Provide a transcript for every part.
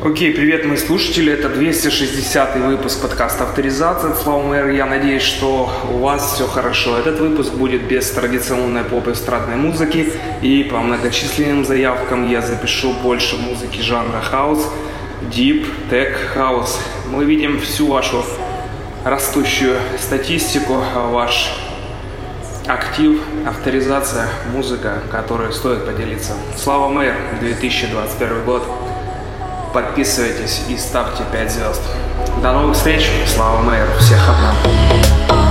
Окей, привет, мои слушатели. Это 260 выпуск подкаста «Авторизация» от Слава Мэр. Я надеюсь, что у вас все хорошо. Этот выпуск будет без традиционной поп-эстрадной музыки. И по многочисленным заявкам я запишу больше музыки жанра house, deep, tech, house. Мы видим всю вашу растущую статистику, ваш актив, авторизация, музыка, которой стоит поделиться. Слава Мэр, 2021 год. Подписывайтесь и ставьте 5 звезд. До новых встреч. Слава Мэйр. Всех обнял.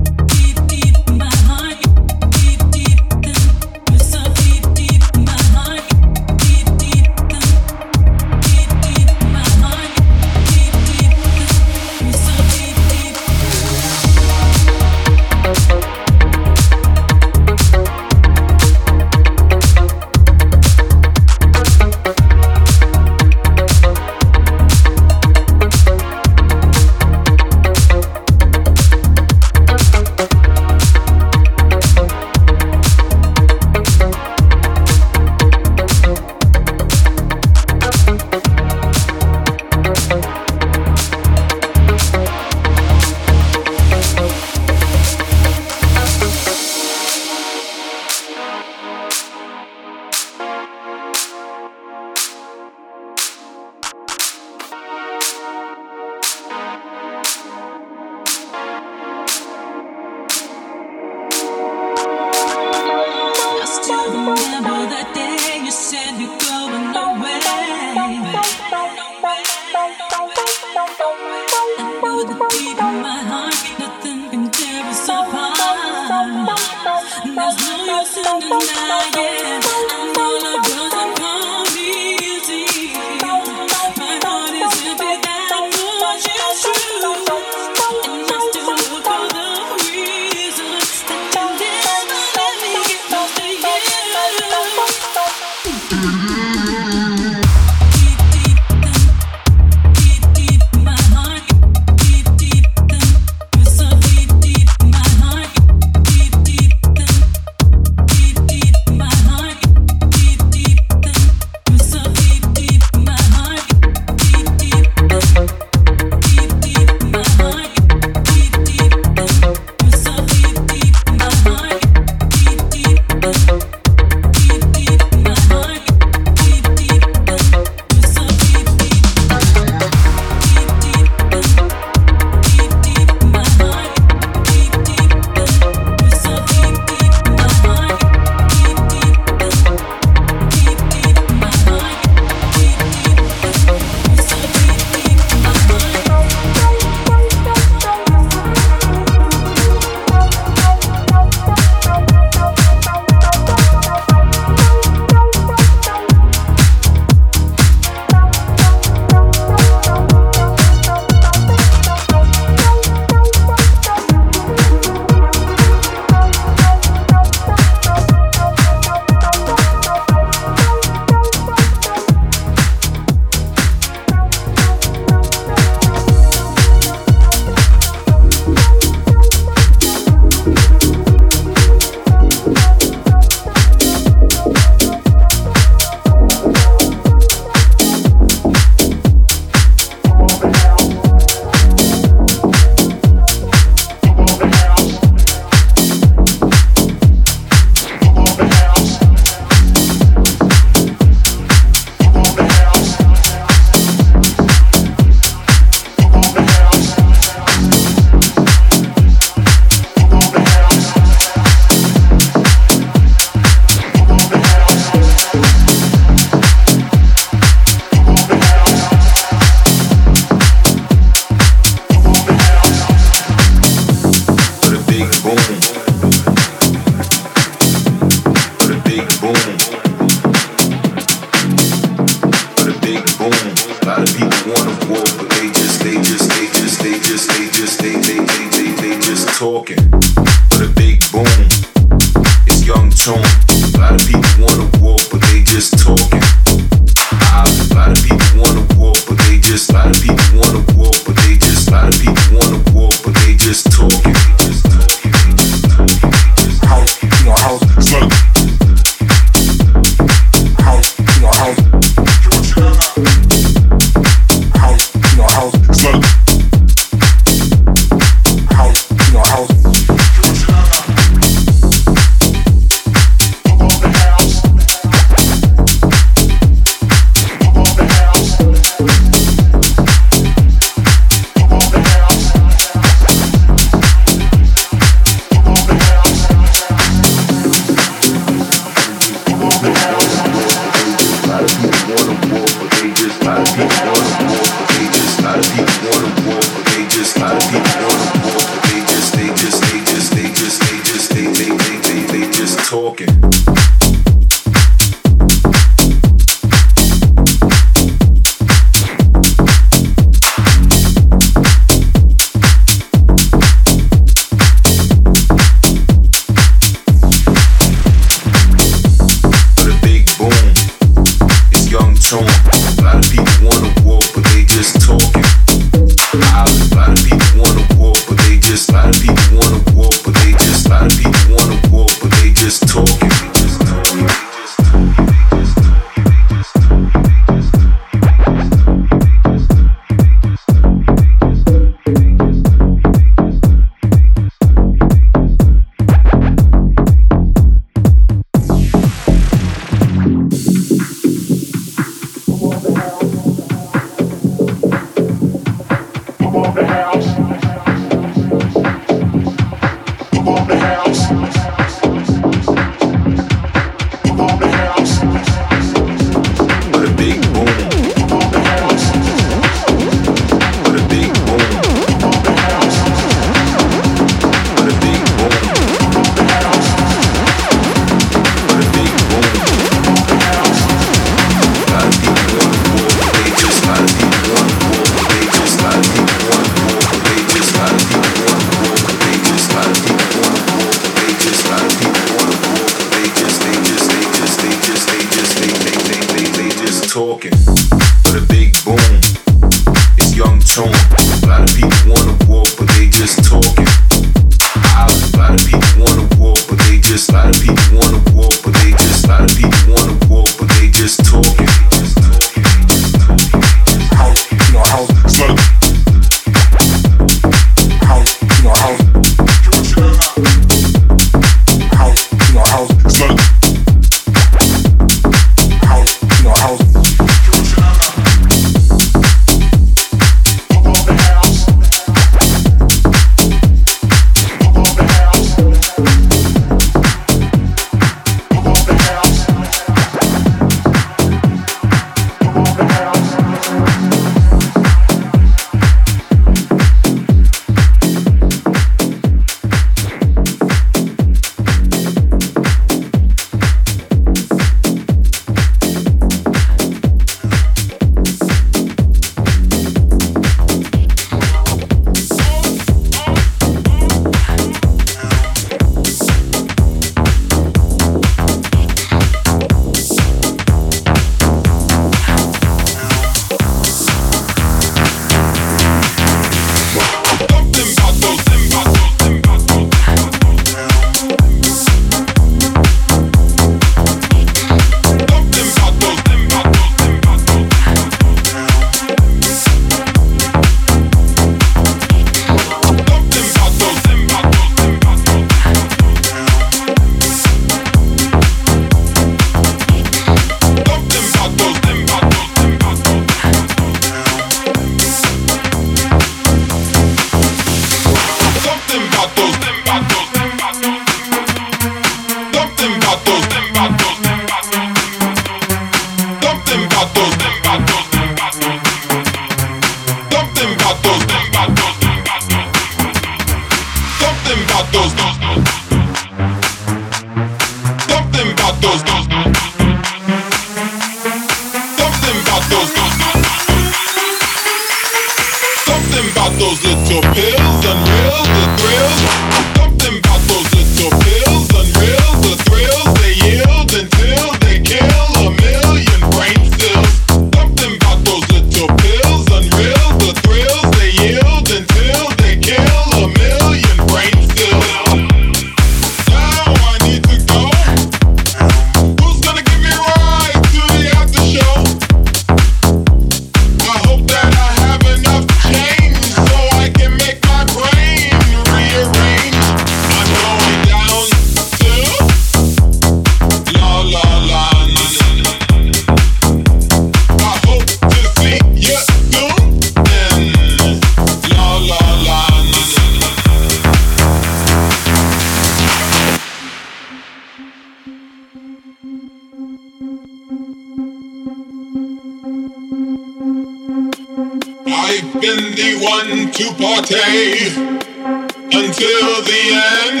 until the end.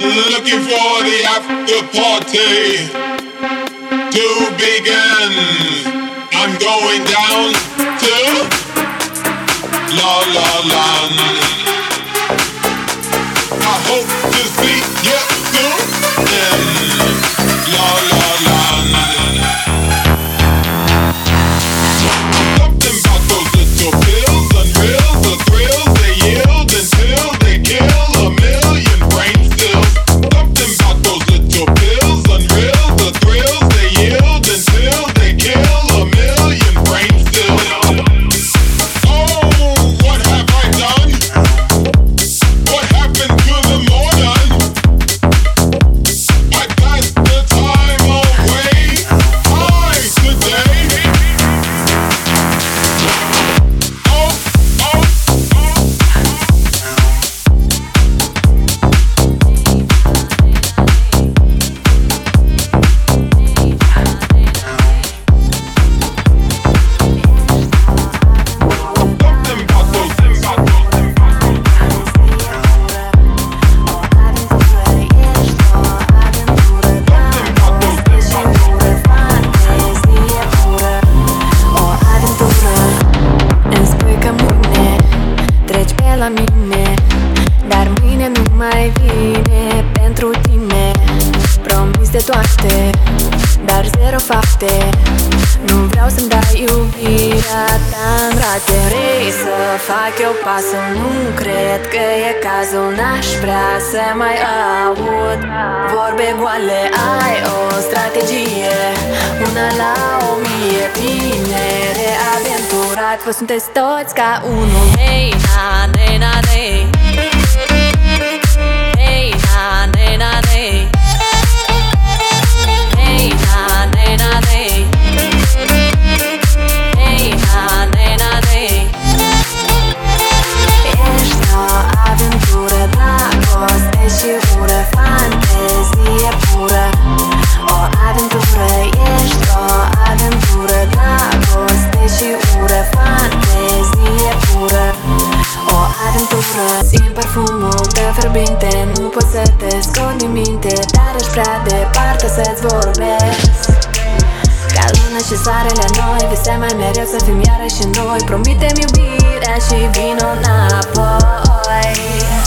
Looking for the after party to begin. I'm going down to La La Land. I hope. Se mai aud. Vorbe goale Ai o strategie. Una la o mie Tinere aventurat Vă sunteți toți ca unul. Hei, na, ne, na, ne visoarele noi Vise mai mereu să fim iarăși noi. Promitem iubirea și vin înapoi.